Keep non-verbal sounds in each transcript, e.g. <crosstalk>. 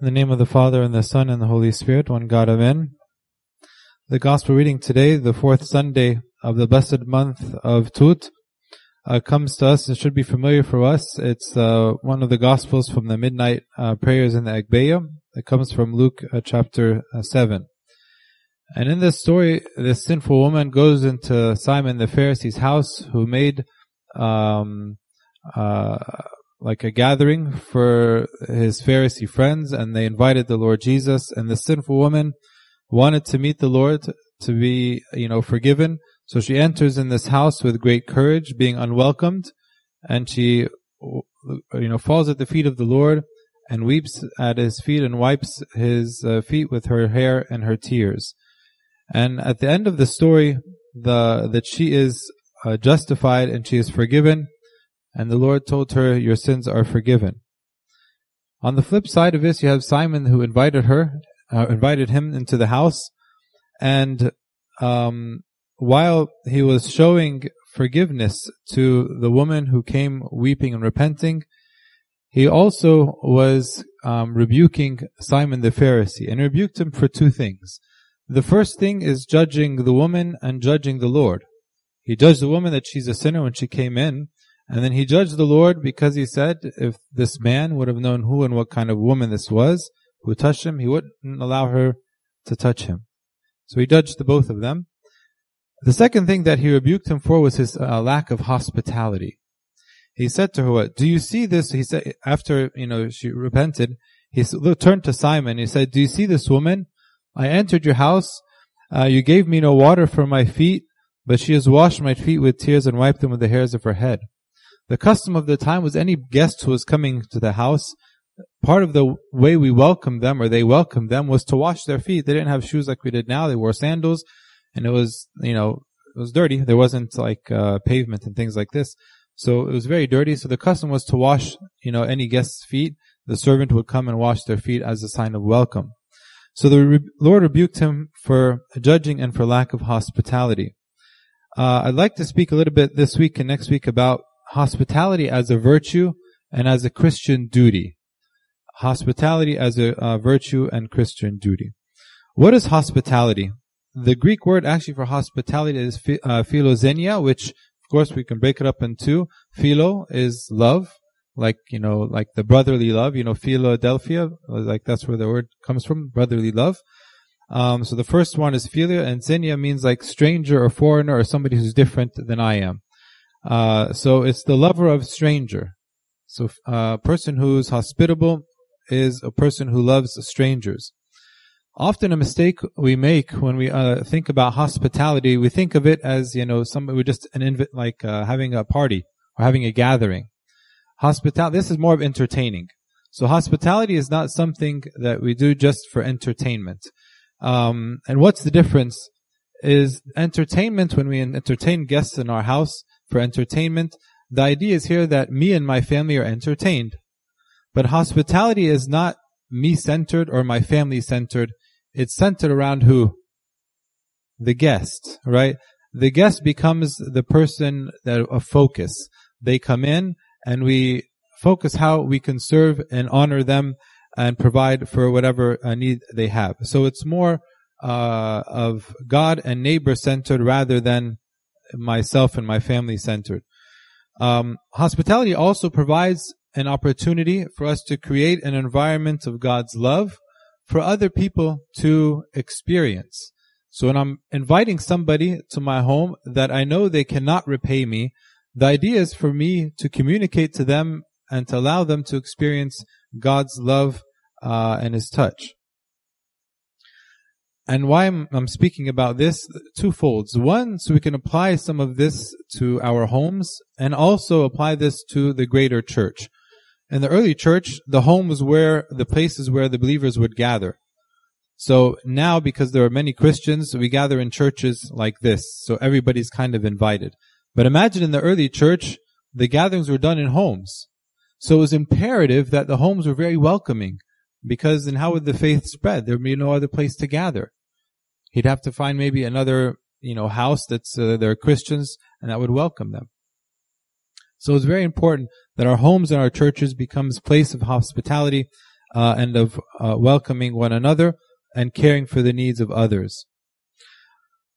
In the name of the Father and the Son and the Holy Spirit, one God, Amen. The Gospel reading today, the fourth Sunday of the blessed month of Tut, uh, comes to us and should be familiar for us. It's uh, one of the Gospels from the midnight uh, prayers in the Agpeya. It comes from Luke uh, chapter uh, 7. And in this story, this sinful woman goes into Simon the Pharisee's house who made um, uh, like a gathering for his Pharisee friends and they invited the Lord Jesus and the sinful woman wanted to meet the Lord to be, you know, forgiven. So she enters in this house with great courage, being unwelcomed, and she, you know, falls at the feet of the Lord and weeps at his feet and wipes his uh, feet with her hair and her tears. And at the end of the story, the, that she is uh, justified and she is forgiven and the Lord told her, Your sins are forgiven. On the flip side of this, you have Simon who invited her, uh, invited him into the house, and um, while he was showing forgiveness to the woman who came weeping and repenting, he also was um, rebuking Simon the Pharisee and rebuked him for two things. The first thing is judging the woman and judging the Lord. He judged the woman that she's a sinner when she came in, and then he judged the Lord because he said if this man would have known who and what kind of woman this was who touched him, he wouldn't allow her to touch him. So he judged the both of them. The second thing that he rebuked him for was his uh, lack of hospitality. He said to her, "What do you see this?" He said after you know she repented. He turned to Simon. He said, "Do you see this woman? I entered your house. Uh, you gave me no water for my feet, but she has washed my feet with tears and wiped them with the hairs of her head." The custom of the time was any guest who was coming to the house, part of the way we welcomed them or they welcomed them was to wash their feet. They didn't have shoes like we did now. They wore sandals and it was, you know, it was dirty. There wasn't like uh, pavement and things like this. So it was very dirty. So the custom was to wash, you know, any guest's feet. The servant would come and wash their feet as a sign of welcome. So the re- Lord rebuked him for judging and for lack of hospitality. Uh, I'd like to speak a little bit this week and next week about hospitality as a virtue and as a Christian duty. Hospitality as a uh, virtue and Christian duty. What is hospitality? The Greek word actually for hospitality is uh, philoxenia, which of course we can break it up in two. Philo is love, like, you know, like the brotherly love, you know, Philadelphia, like that's where the word comes from, brotherly love. Um, so the first one is philia, and xenia means like stranger or foreigner or somebody who's different than I am. Uh, so it's the lover of stranger. So a uh, person who's hospitable is a person who loves strangers. Often a mistake we make when we uh, think about hospitality, we think of it as you know some we're just an inv- like uh, having a party or having a gathering. Hospitality. This is more of entertaining. So hospitality is not something that we do just for entertainment. Um, and what's the difference? Is entertainment when we entertain guests in our house for entertainment. The idea is here that me and my family are entertained. But hospitality is not me centered or my family centered. It's centered around who? The guest, right? The guest becomes the person that a focus. They come in and we focus how we can serve and honor them and provide for whatever uh, need they have. So it's more uh, of God and neighbor centered rather than myself and my family centered. Um, hospitality also provides an opportunity for us to create an environment of God's love for other people to experience. So when I'm inviting somebody to my home that I know they cannot repay me, the idea is for me to communicate to them and to allow them to experience God's love uh, and His touch. And why I'm, I'm, speaking about this, twofolds. One, so we can apply some of this to our homes and also apply this to the greater church. In the early church, the home was where the places where the believers would gather. So now, because there are many Christians, we gather in churches like this. So everybody's kind of invited. But imagine in the early church, the gatherings were done in homes. So it was imperative that the homes were very welcoming because then how would the faith spread? There would be no other place to gather. He'd have to find maybe another, you know, house that's uh, there are Christians and that would welcome them. So it's very important that our homes and our churches becomes place of hospitality. uh, and of uh, welcoming one another and caring for the needs of others.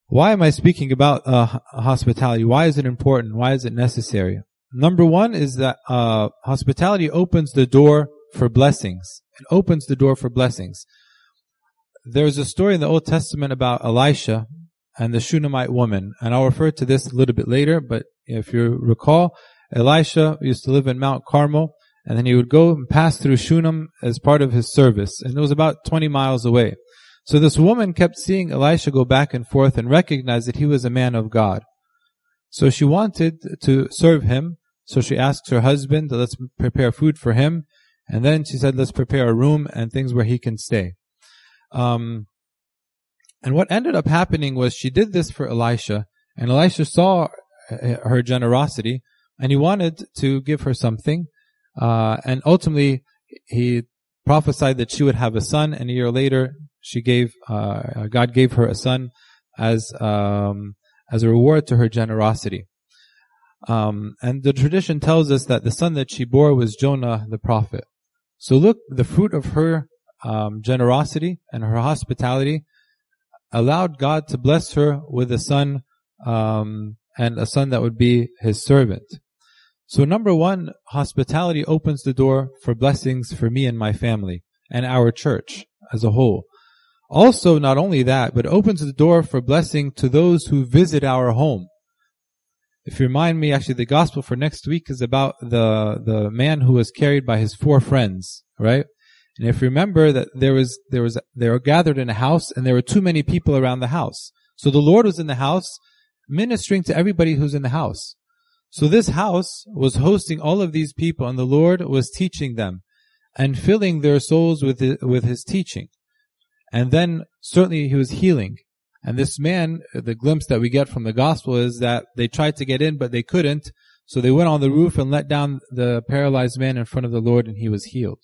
Why am I speaking about uh, hospitality? Why is it important? Why is it necessary? Number one is that uh, hospitality opens the door for blessings. It opens the door for blessings. There's a story in the Old Testament about Elisha and the Shunammite woman, and I'll refer to this a little bit later, but if you recall, Elisha used to live in Mount Carmel, and then he would go and pass through Shunem as part of his service, and it was about 20 miles away. So this woman kept seeing Elisha go back and forth and recognized that he was a man of God. So she wanted to serve him, so she asked her husband, let's prepare food for him, and then she said, let's prepare a room and things where he can stay. Um, and what ended up happening was she did this for Elisha, and Elisha saw her generosity, and he wanted to give her something, uh, and ultimately he prophesied that she would have a son, and a year later she gave uh, God gave her a son as um, as a reward to her generosity. Um, and the tradition tells us that the son that she bore was Jonah the prophet. So look, the fruit of her um, generosity and her hospitality allowed God to bless her with a son um, and a son that would be his servant. So number one, hospitality opens the door for blessings for me and my family and our church as a whole. Also, not only that, but opens the door for blessing to those who visit our home. If you remind me, actually, the gospel for next week is about the, the man who was carried by his four friends, right? And if you remember that there was, there was, they were gathered in a house and there were too many people around the house. So the Lord was in the house ministering to everybody who's in the house. So this house was hosting all of these people and the Lord was teaching them and filling their souls with, with his teaching. And then certainly he was healing. And this man, the glimpse that we get from the gospel is that they tried to get in, but they couldn't. So they went on the roof and let down the paralyzed man in front of the Lord and he was healed.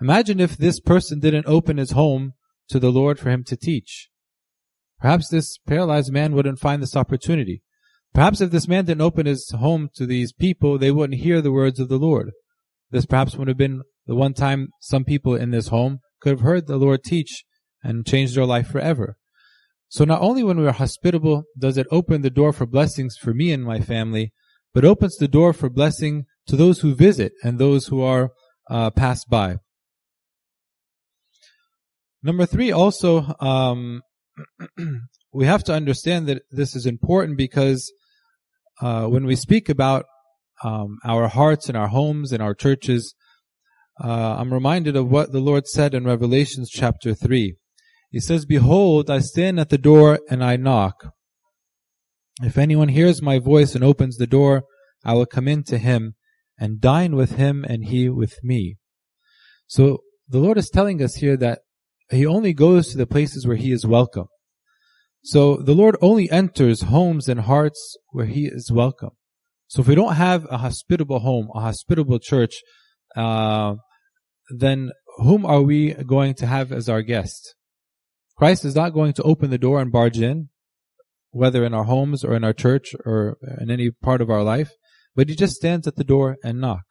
Imagine if this person didn't open his home to the Lord for him to teach. Perhaps this paralyzed man wouldn't find this opportunity. Perhaps if this man didn't open his home to these people, they wouldn't hear the words of the Lord. This perhaps would have been the one time some people in this home could have heard the Lord teach and change their life forever. So not only when we are hospitable does it open the door for blessings for me and my family, but opens the door for blessing to those who visit and those who are uh, passed by. Number three, also, um, <clears throat> we have to understand that this is important because uh, when we speak about um, our hearts and our homes and our churches, uh, I'm reminded of what the Lord said in Revelations chapter 3. He says, Behold, I stand at the door and I knock. If anyone hears my voice and opens the door, I will come in to him and dine with him and he with me. So the Lord is telling us here that he only goes to the places where he is welcome. So the Lord only enters homes and hearts where he is welcome. So if we don't have a hospitable home, a hospitable church, uh, then whom are we going to have as our guest? Christ is not going to open the door and barge in, whether in our homes or in our church or in any part of our life, but he just stands at the door and knocks.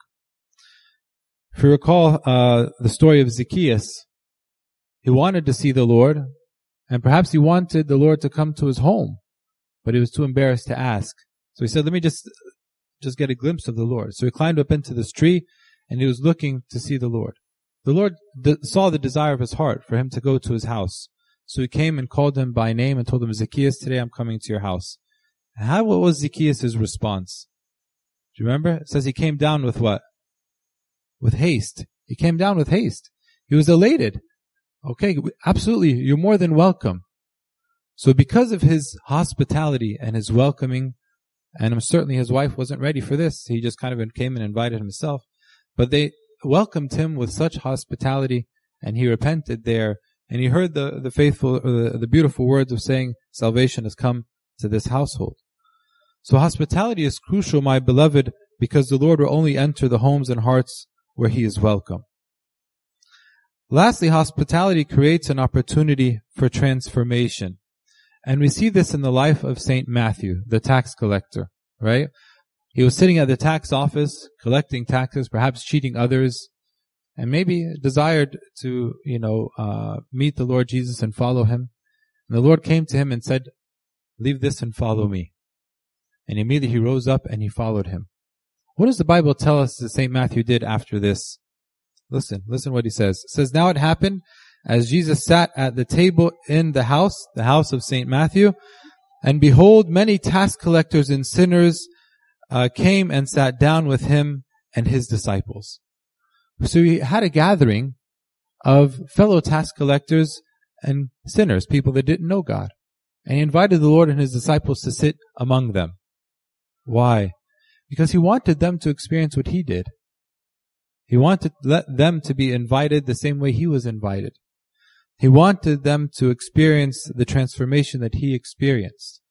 If you recall uh, the story of Zacchaeus, he wanted to see the Lord, and perhaps he wanted the Lord to come to his home, but he was too embarrassed to ask. So he said, let me just, just get a glimpse of the Lord. So he climbed up into this tree, and he was looking to see the Lord. The Lord saw the desire of his heart for him to go to his house. So he came and called him by name and told him, Zacchaeus, today I'm coming to your house. how, what was Zacchaeus' response? Do you remember? It says he came down with what? With haste. He came down with haste. He was elated. Okay, absolutely. You're more than welcome. So because of his hospitality and his welcoming, and certainly his wife wasn't ready for this, he just kind of came and invited himself, but they welcomed him with such hospitality and he repented there and he heard the, the faithful, the, the beautiful words of saying salvation has come to this household. So hospitality is crucial, my beloved, because the Lord will only enter the homes and hearts where he is welcome. Lastly, hospitality creates an opportunity for transformation. And we see this in the life of St. Matthew, the tax collector, right? He was sitting at the tax office, collecting taxes, perhaps cheating others. and maybe desired to, you know, uh, meet the Lord Jesus and follow him. And the Lord came to him and said, leave this and follow me. And immediately he rose up and he followed him. What does the Bible tell us that St. Matthew did after this? Listen, listen what he says. It says, now it happened as Jesus sat at the table in the house, the house of St. Matthew, and behold, many tax collectors and sinners uh, came and sat down with him and his disciples. So he had a gathering of fellow tax collectors and sinners, people that didn't know God. And he invited the Lord and his disciples to sit among them. Why? Because he wanted them to experience what he did. He wanted them to be invited the same way he was invited. He wanted them to experience the transformation that he experienced.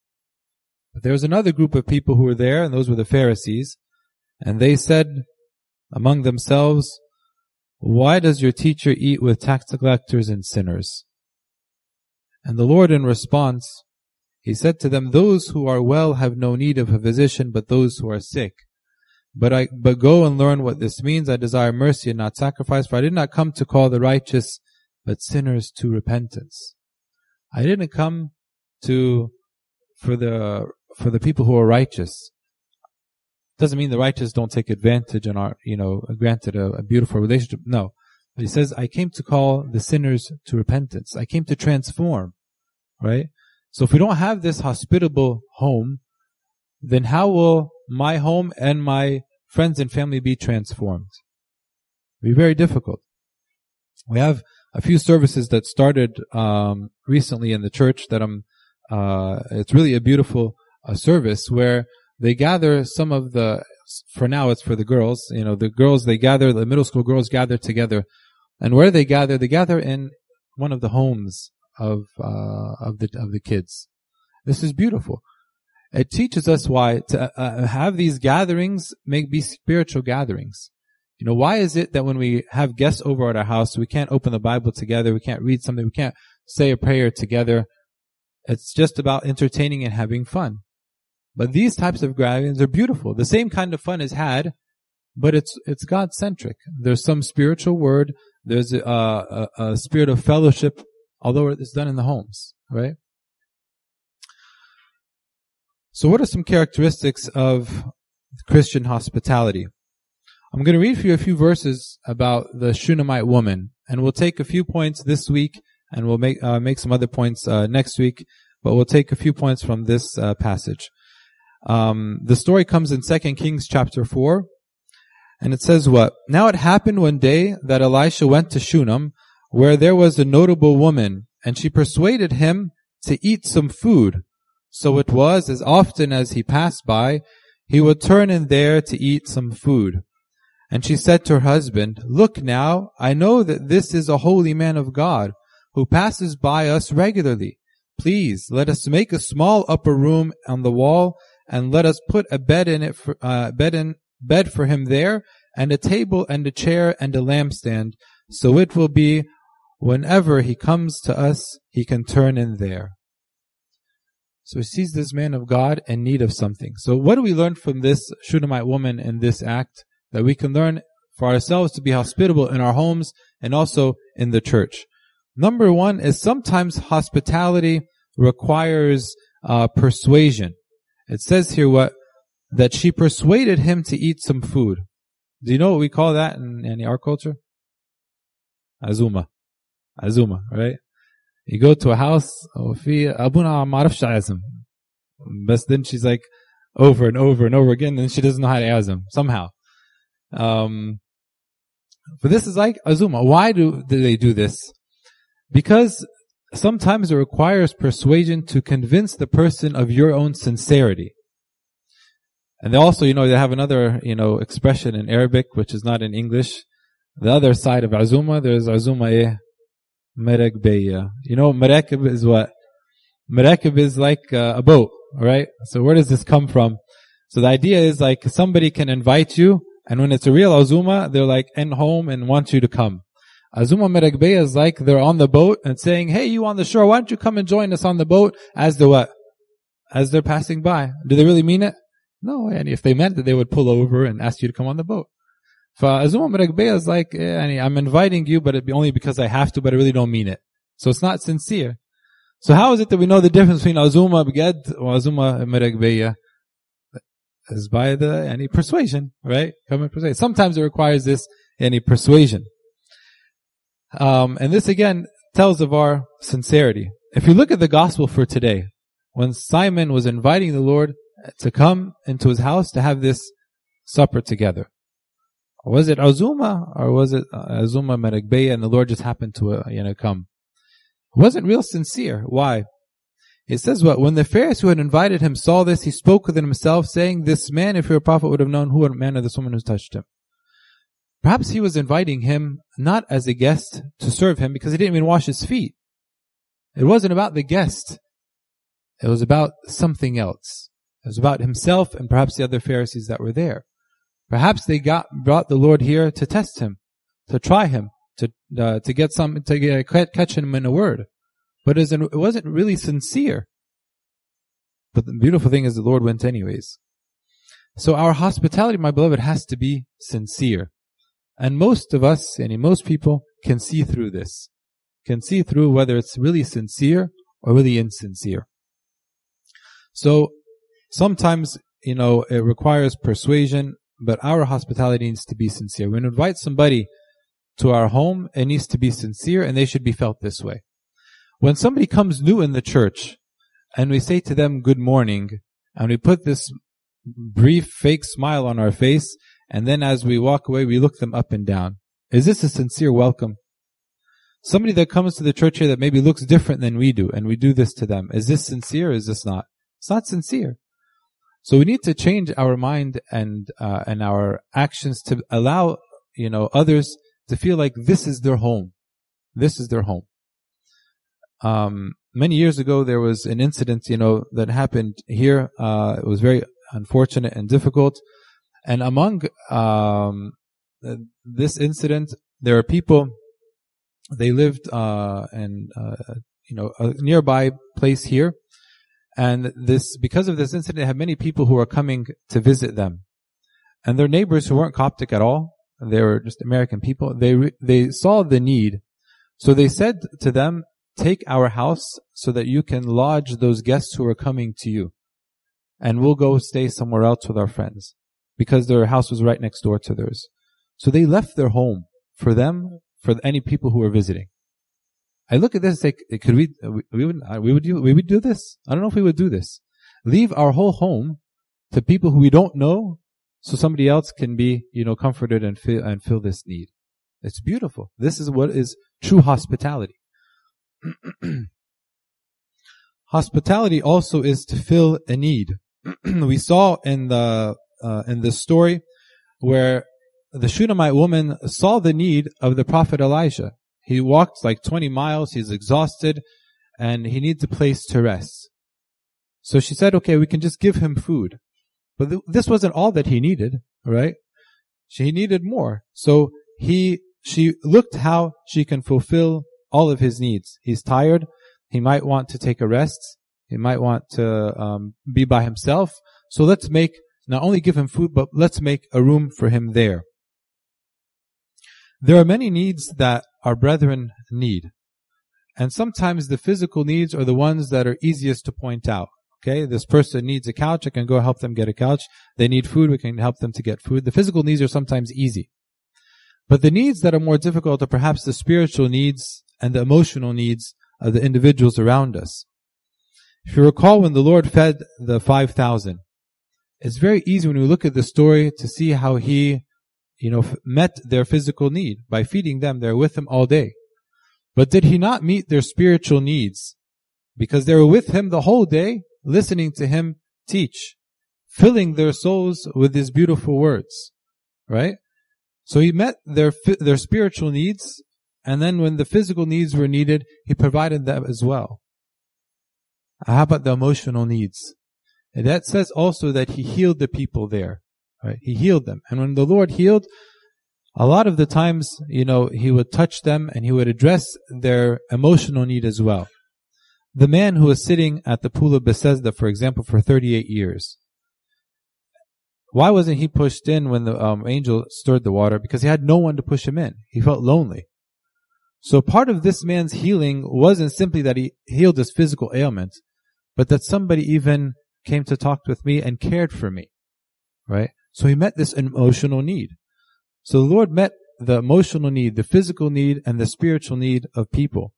But there was another group of people who were there, and those were the Pharisees, and they said among themselves, why does your teacher eat with tax collectors and sinners? And the Lord in response, he said to them, those who are well have no need of a physician, but those who are sick. But I, but go and learn what this means. I desire mercy and not sacrifice, for I did not come to call the righteous, but sinners to repentance. I didn't come to, for the, for the people who are righteous. Doesn't mean the righteous don't take advantage and are, you know, granted a, a beautiful relationship. No. But he says, I came to call the sinners to repentance. I came to transform, right? So if we don't have this hospitable home, then how will my home and my friends and family be transformed? It'll be very difficult. We have a few services that started um, recently in the church that I'm. Uh, it's really a beautiful uh, service where they gather some of the. For now, it's for the girls. You know, the girls they gather. The middle school girls gather together, and where they gather, they gather in one of the homes of uh, of the of the kids. This is beautiful. It teaches us why to uh, have these gatherings make be spiritual gatherings. You know, why is it that when we have guests over at our house, we can't open the Bible together, we can't read something, we can't say a prayer together? It's just about entertaining and having fun. But these types of gatherings are beautiful. The same kind of fun is had, but it's it's God centric. There's some spiritual word. There's a, a, a spirit of fellowship, although it's done in the homes, right? So, what are some characteristics of Christian hospitality? I'm going to read for you a few verses about the Shunammite woman, and we'll take a few points this week, and we'll make uh, make some other points uh, next week. But we'll take a few points from this uh, passage. Um, the story comes in 2 Kings chapter four, and it says what? Now it happened one day that Elisha went to Shunem, where there was a notable woman, and she persuaded him to eat some food. So it was as often as he passed by, he would turn in there to eat some food. And she said to her husband, Look now, I know that this is a holy man of God who passes by us regularly. Please let us make a small upper room on the wall and let us put a bed in it for, uh, bed in, bed for him there and a table and a chair and a lampstand. So it will be whenever he comes to us, he can turn in there. So he sees this man of God in need of something. So what do we learn from this Shunammite woman in this act? that we can learn for ourselves to be hospitable in our homes and also in the church. Number one is sometimes hospitality requires uh, persuasion. It says here what that she persuaded him to eat some food. Do you know what we call that in, in our culture? Azuma. Azuma, right? You go to a house, وفي أبونا ما عرفش عازم. But then she's like over and over and over again, and she doesn't know how to azim somehow. Um, but this is like Azuma. Why do, do they do this? Because sometimes it requires persuasion to convince the person of your own sincerity. And they also, you know, they have another, you know, expression in Arabic, which is not in English. The other side of Azuma, there's Azuma Merekbeya. You know, Merekib is what? Merekib is like uh, a boat, right? So where does this come from? So the idea is like somebody can invite you and when it's a real Azuma, they're like in home and want you to come. Azuma Merakbeya is like they're on the boat and saying, hey, you on the shore, why don't you come and join us on the boat as the what? As they're passing by. Do they really mean it? No, and if they meant that they would pull over and ask you to come on the boat فعزومة مركبية is like, يعني, I'm inviting you, but it be only because I have to, but I really don't mean it. So it's not sincere. So how is it that we know the difference between azuma بجد وعزومة مركبية? Is by the any persuasion, right? Come persuasion. Sometimes it requires this any persuasion. Um, and this again tells of our sincerity. If you look at the gospel for today, when Simon was inviting the Lord to come into his house to have this supper together, was it Azuma or was it uh, Azuma Merakbeya and the Lord just happened to uh, you know come? It wasn't real sincere. Why? It says what? When the Pharisee who had invited him saw this, he spoke within himself, saying, This man, if you're a prophet, would have known who man or this woman who touched him. Perhaps he was inviting him not as a guest to serve him because he didn't even wash his feet. It wasn't about the guest. It was about something else. It was about himself and perhaps the other Pharisees that were there. Perhaps they got, brought the Lord here to test him, to try him, to, uh, to get some, to get, catch him in a word. But it wasn't really sincere. But the beautiful thing is the Lord went anyways. So our hospitality, my beloved, has to be sincere. And most of us, and most people, can see through this. Can see through whether it's really sincere or really insincere. So sometimes, you know, it requires persuasion, but our hospitality needs to be sincere. When we invite somebody to our home, it needs to be sincere and they should be felt this way. When somebody comes new in the church and we say to them good morning and we put this brief fake smile on our face and then as we walk away we look them up and down. Is this a sincere welcome? Somebody that comes to the church here that maybe looks different than we do and we do this to them. Is this sincere or is this not? It's not sincere. So we need to change our mind and uh, and our actions to allow you know others to feel like this is their home. This is their home. Um, many years ago, there was an incident, you know, that happened here. Uh, it was very unfortunate and difficult. And among um, this incident, there are people. They lived uh, in uh, you know a nearby place here, and this, because of this incident, had many people who were coming to visit them. And their neighbors who weren't Coptic at all, they were just American people, they, they saw the need. So they said to them, take our house so that you can lodge those guests who are coming to you. And we'll go stay somewhere else with our friends. Because their house was right next door to theirs. So they left their home for them, for any people who were visiting. I look at this and say, could we, we would, we would do, we would do this? I don't know if we would do this. Leave our whole home to people who we don't know so somebody else can be, you know, comforted and feel, and fill this need. It's beautiful. This is what is true hospitality. <clears throat> hospitality also is to fill a need. <clears throat> we saw in the, uh, in the story where the Shunammite woman saw the need of the prophet Elijah. He walked like 20 miles. He's exhausted and he needs a place to rest. So she said, okay, we can just give him food. But th- this wasn't all that he needed, right? She needed more. So he, she looked how she can fulfill all of his needs. He's tired. He might want to take a rest. He might want to um, be by himself. So let's make, not only give him food, but let's make a room for him there. There are many needs that our brethren need. And sometimes the physical needs are the ones that are easiest to point out. Okay, this person needs a couch, I can go help them get a couch. They need food, we can help them to get food. The physical needs are sometimes easy. But the needs that are more difficult are perhaps the spiritual needs and the emotional needs of the individuals around us. If you recall when the Lord fed the 5,000, it's very easy when we look at the story to see how He you know, met their physical need by feeding them. They're with him all day. But did he not meet their spiritual needs? Because they were with him the whole day, listening to him teach, filling their souls with his beautiful words. Right? So he met their, their spiritual needs, and then when the physical needs were needed, he provided them as well. How about the emotional needs? And that says also that he healed the people there. Right? He healed them. And when the Lord healed, a lot of the times, you know, he would touch them and he would address their emotional need as well. The man who was sitting at the pool of Bethesda, for example, for 38 years. Why wasn't he pushed in when the um, angel stirred the water? Because he had no one to push him in. He felt lonely. So part of this man's healing wasn't simply that he healed his physical ailment, but that somebody even came to talk with me and cared for me. Right? So he met this emotional need. So the Lord met the emotional need, the physical need, and the spiritual need of people.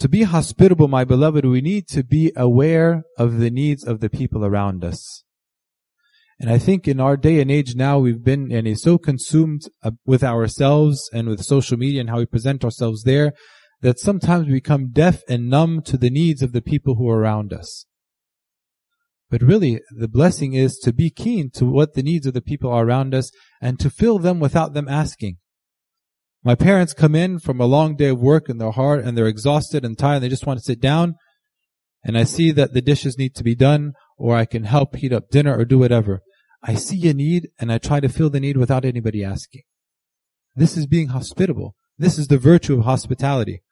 To be hospitable, my beloved, we need to be aware of the needs of the people around us. And I think in our day and age now, we've been and is so consumed uh, with ourselves and with social media and how we present ourselves there that sometimes we become deaf and numb to the needs of the people who are around us. But really, the blessing is to be keen to what the needs of the people are around us and to fill them without them asking. My parents come in from a long day of work and they're hard and they're exhausted and tired and they just want to sit down and I see that the dishes need to be done or I can help heat up dinner or do whatever. I see a need and I try to fill the need without anybody asking. This is being hospitable. This is the virtue of hospitality,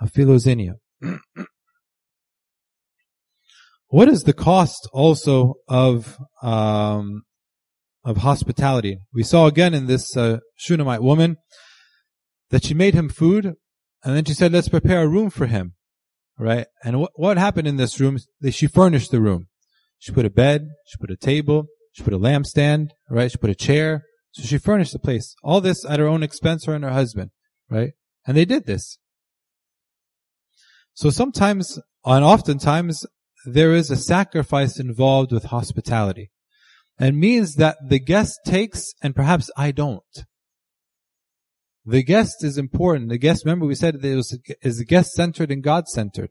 of philoxenia. <clears throat> what is the cost also of um, of hospitality? We saw again in this uh, Shunammite woman that she made him food and then she said, let's prepare a room for him. Right? And what, what happened in this room? She furnished the room. She put a bed, she put a table, she put a lampstand, right? She put a chair. So she furnished the place. All this at her own expense, her and her husband, right? And they did this. So sometimes, and oftentimes, there is a sacrifice involved with hospitality. And means that the guest takes and perhaps I don't. The guest is important. The guest, remember we said it was, is guest centered and God centered,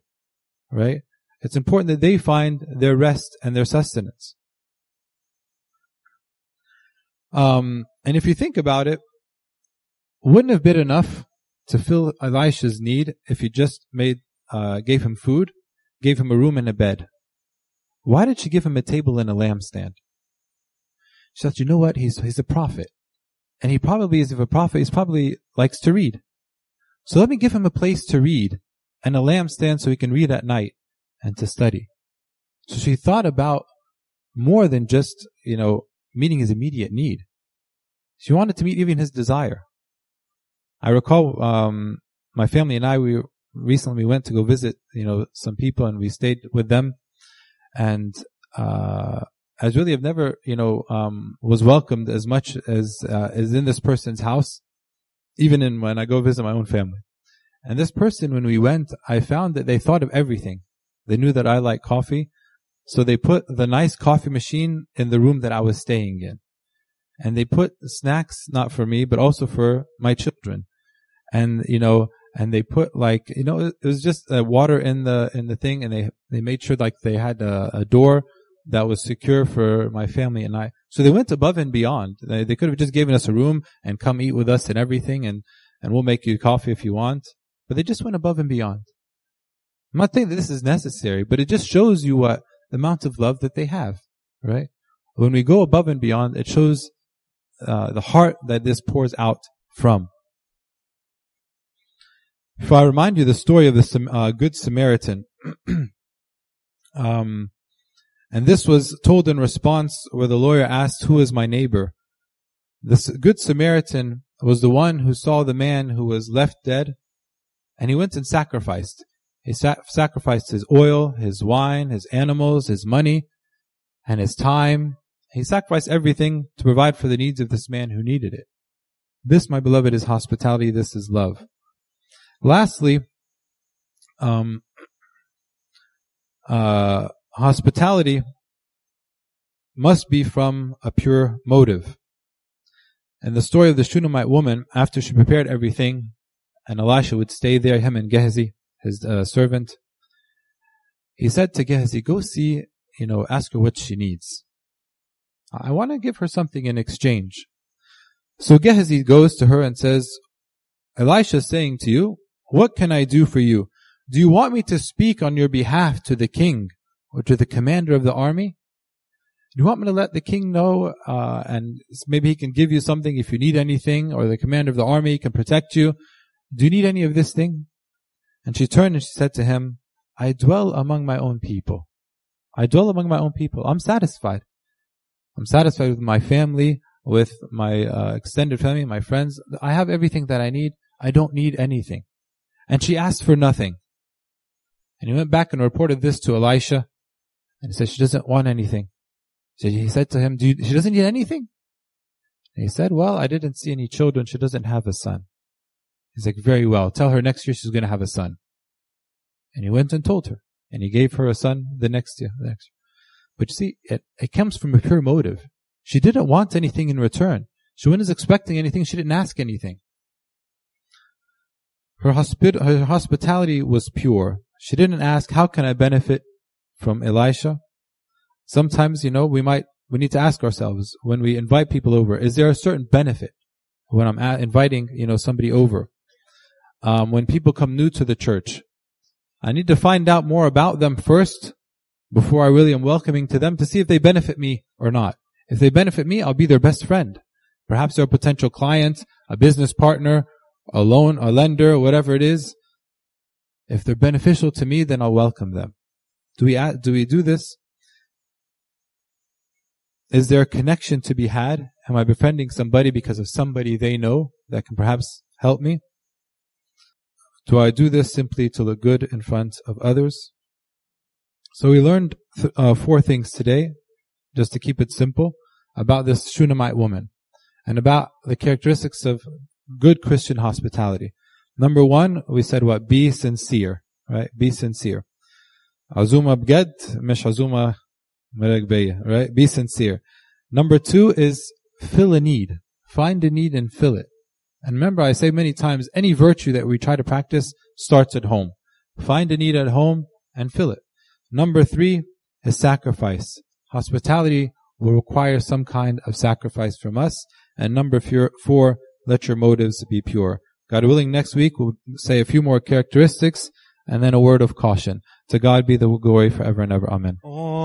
right? It's important that they find their rest and their sustenance. Um, and if you think about it, wouldn't have been enough to fill Elisha's need if he just made, uh, gave him food, gave him a room and a bed. Why did she give him a table and a lampstand? She thought, you know what? He's, he's a prophet. And he probably is, if a prophet, he probably likes to read. So let me give him a place to read and a lampstand so he can read at night and to study. So she thought about more than just, you know, meeting his immediate need. She wanted to meet even his desire. I recall, um, my family and I, we recently we went to go visit, you know, some people and we stayed with them and, uh, I really have never, you know, um, was welcomed as much as uh, as in this person's house, even in when I go visit my own family. And this person, when we went, I found that they thought of everything. They knew that I like coffee, so they put the nice coffee machine in the room that I was staying in, and they put snacks not for me but also for my children, and you know, and they put like you know, it was just uh, water in the in the thing, and they they made sure like they had a, a door that was secure for my family and I. So they went above and beyond. They, they could have just given us a room and come eat with us and everything and, and we'll make you coffee if you want. But they just went above and beyond. I'm not saying that this is necessary, but it just shows you what the amount of love that they have, right? When we go above and beyond, it shows uh, the heart that this pours out from. If I remind you the story of the uh, Good Samaritan, <clears throat> um, and this was told in response where the lawyer asked, who is my neighbor? The good Samaritan was the one who saw the man who was left dead and he went and sacrificed. He sa- sacrificed his oil, his wine, his animals, his money, and his time. He sacrificed everything to provide for the needs of this man who needed it. This, my beloved, is hospitality. This is love. Lastly, um, uh, hospitality must be from a pure motive. And the story of the Shunammite woman, after she prepared everything, and Elisha would stay there, him and Gehazi, his uh, servant, he said to Gehazi, go see, you know, ask her what she needs. I want to give her something in exchange. So Gehazi goes to her and says, Elisha is saying to you, what can I do for you? Do you want me to speak on your behalf to the king or to the commander of the army? Do you want me to let the king know, uh, and maybe he can give you something if you need anything, or the commander of the army can protect you? Do you need any of this thing? And she turned and she said to him, I dwell among my own people. I dwell among my own people. I'm satisfied. I'm satisfied with my family, with my uh, extended family, my friends. I have everything that I need. I don't need anything. And she asked for nothing. And he went back and reported this to Elisha. And he said, she doesn't want anything. So he said to him, she doesn't need anything? And he said, well, I didn't see any children. She doesn't have a son. He's like, very well. Tell her next year she's going to have a son. And he went and told her. And he gave her a son the next year. The next year. But you see, it, it comes from a pure motive. She didn't want anything in return. She wasn't expecting anything. She didn't ask anything. Her, hospi- her hospitality was pure. She didn't ask, how can I benefit from Elisha? Sometimes, you know, we might, we need to ask ourselves when we invite people over, is there a certain benefit when I'm inviting, you know, somebody over? Um, when people come new to the church, I need to find out more about them first before I really am welcoming to them to see if they benefit me or not. If they benefit me, I'll be their best friend. Perhaps they're a potential client, a business partner, a loan, a lender, whatever it is. If they're beneficial to me, then I'll welcome them. Do we, do we do this? Is there a connection to be had? Am I befriending somebody because of somebody they know that can perhaps help me? Do I do this simply to look good in front of others? So we learned th- uh, four things today, just to keep it simple, about this Shunammite woman and about the characteristics of good Christian hospitality. Number one, we said what? Be sincere, right? Be sincere. Azuma bged, mish azuma right? Be sincere. Number two is fill a need. Find a need and fill it. And remember, I say many times, any virtue that we try to practice starts at home. Find a need at home and fill it. Number three is sacrifice. Hospitality will require some kind of sacrifice from us. And number four, let your motives be pure. God willing, next week we'll say a few more characteristics and then a word of caution. To God be the glory forever and ever. Amen. Oh.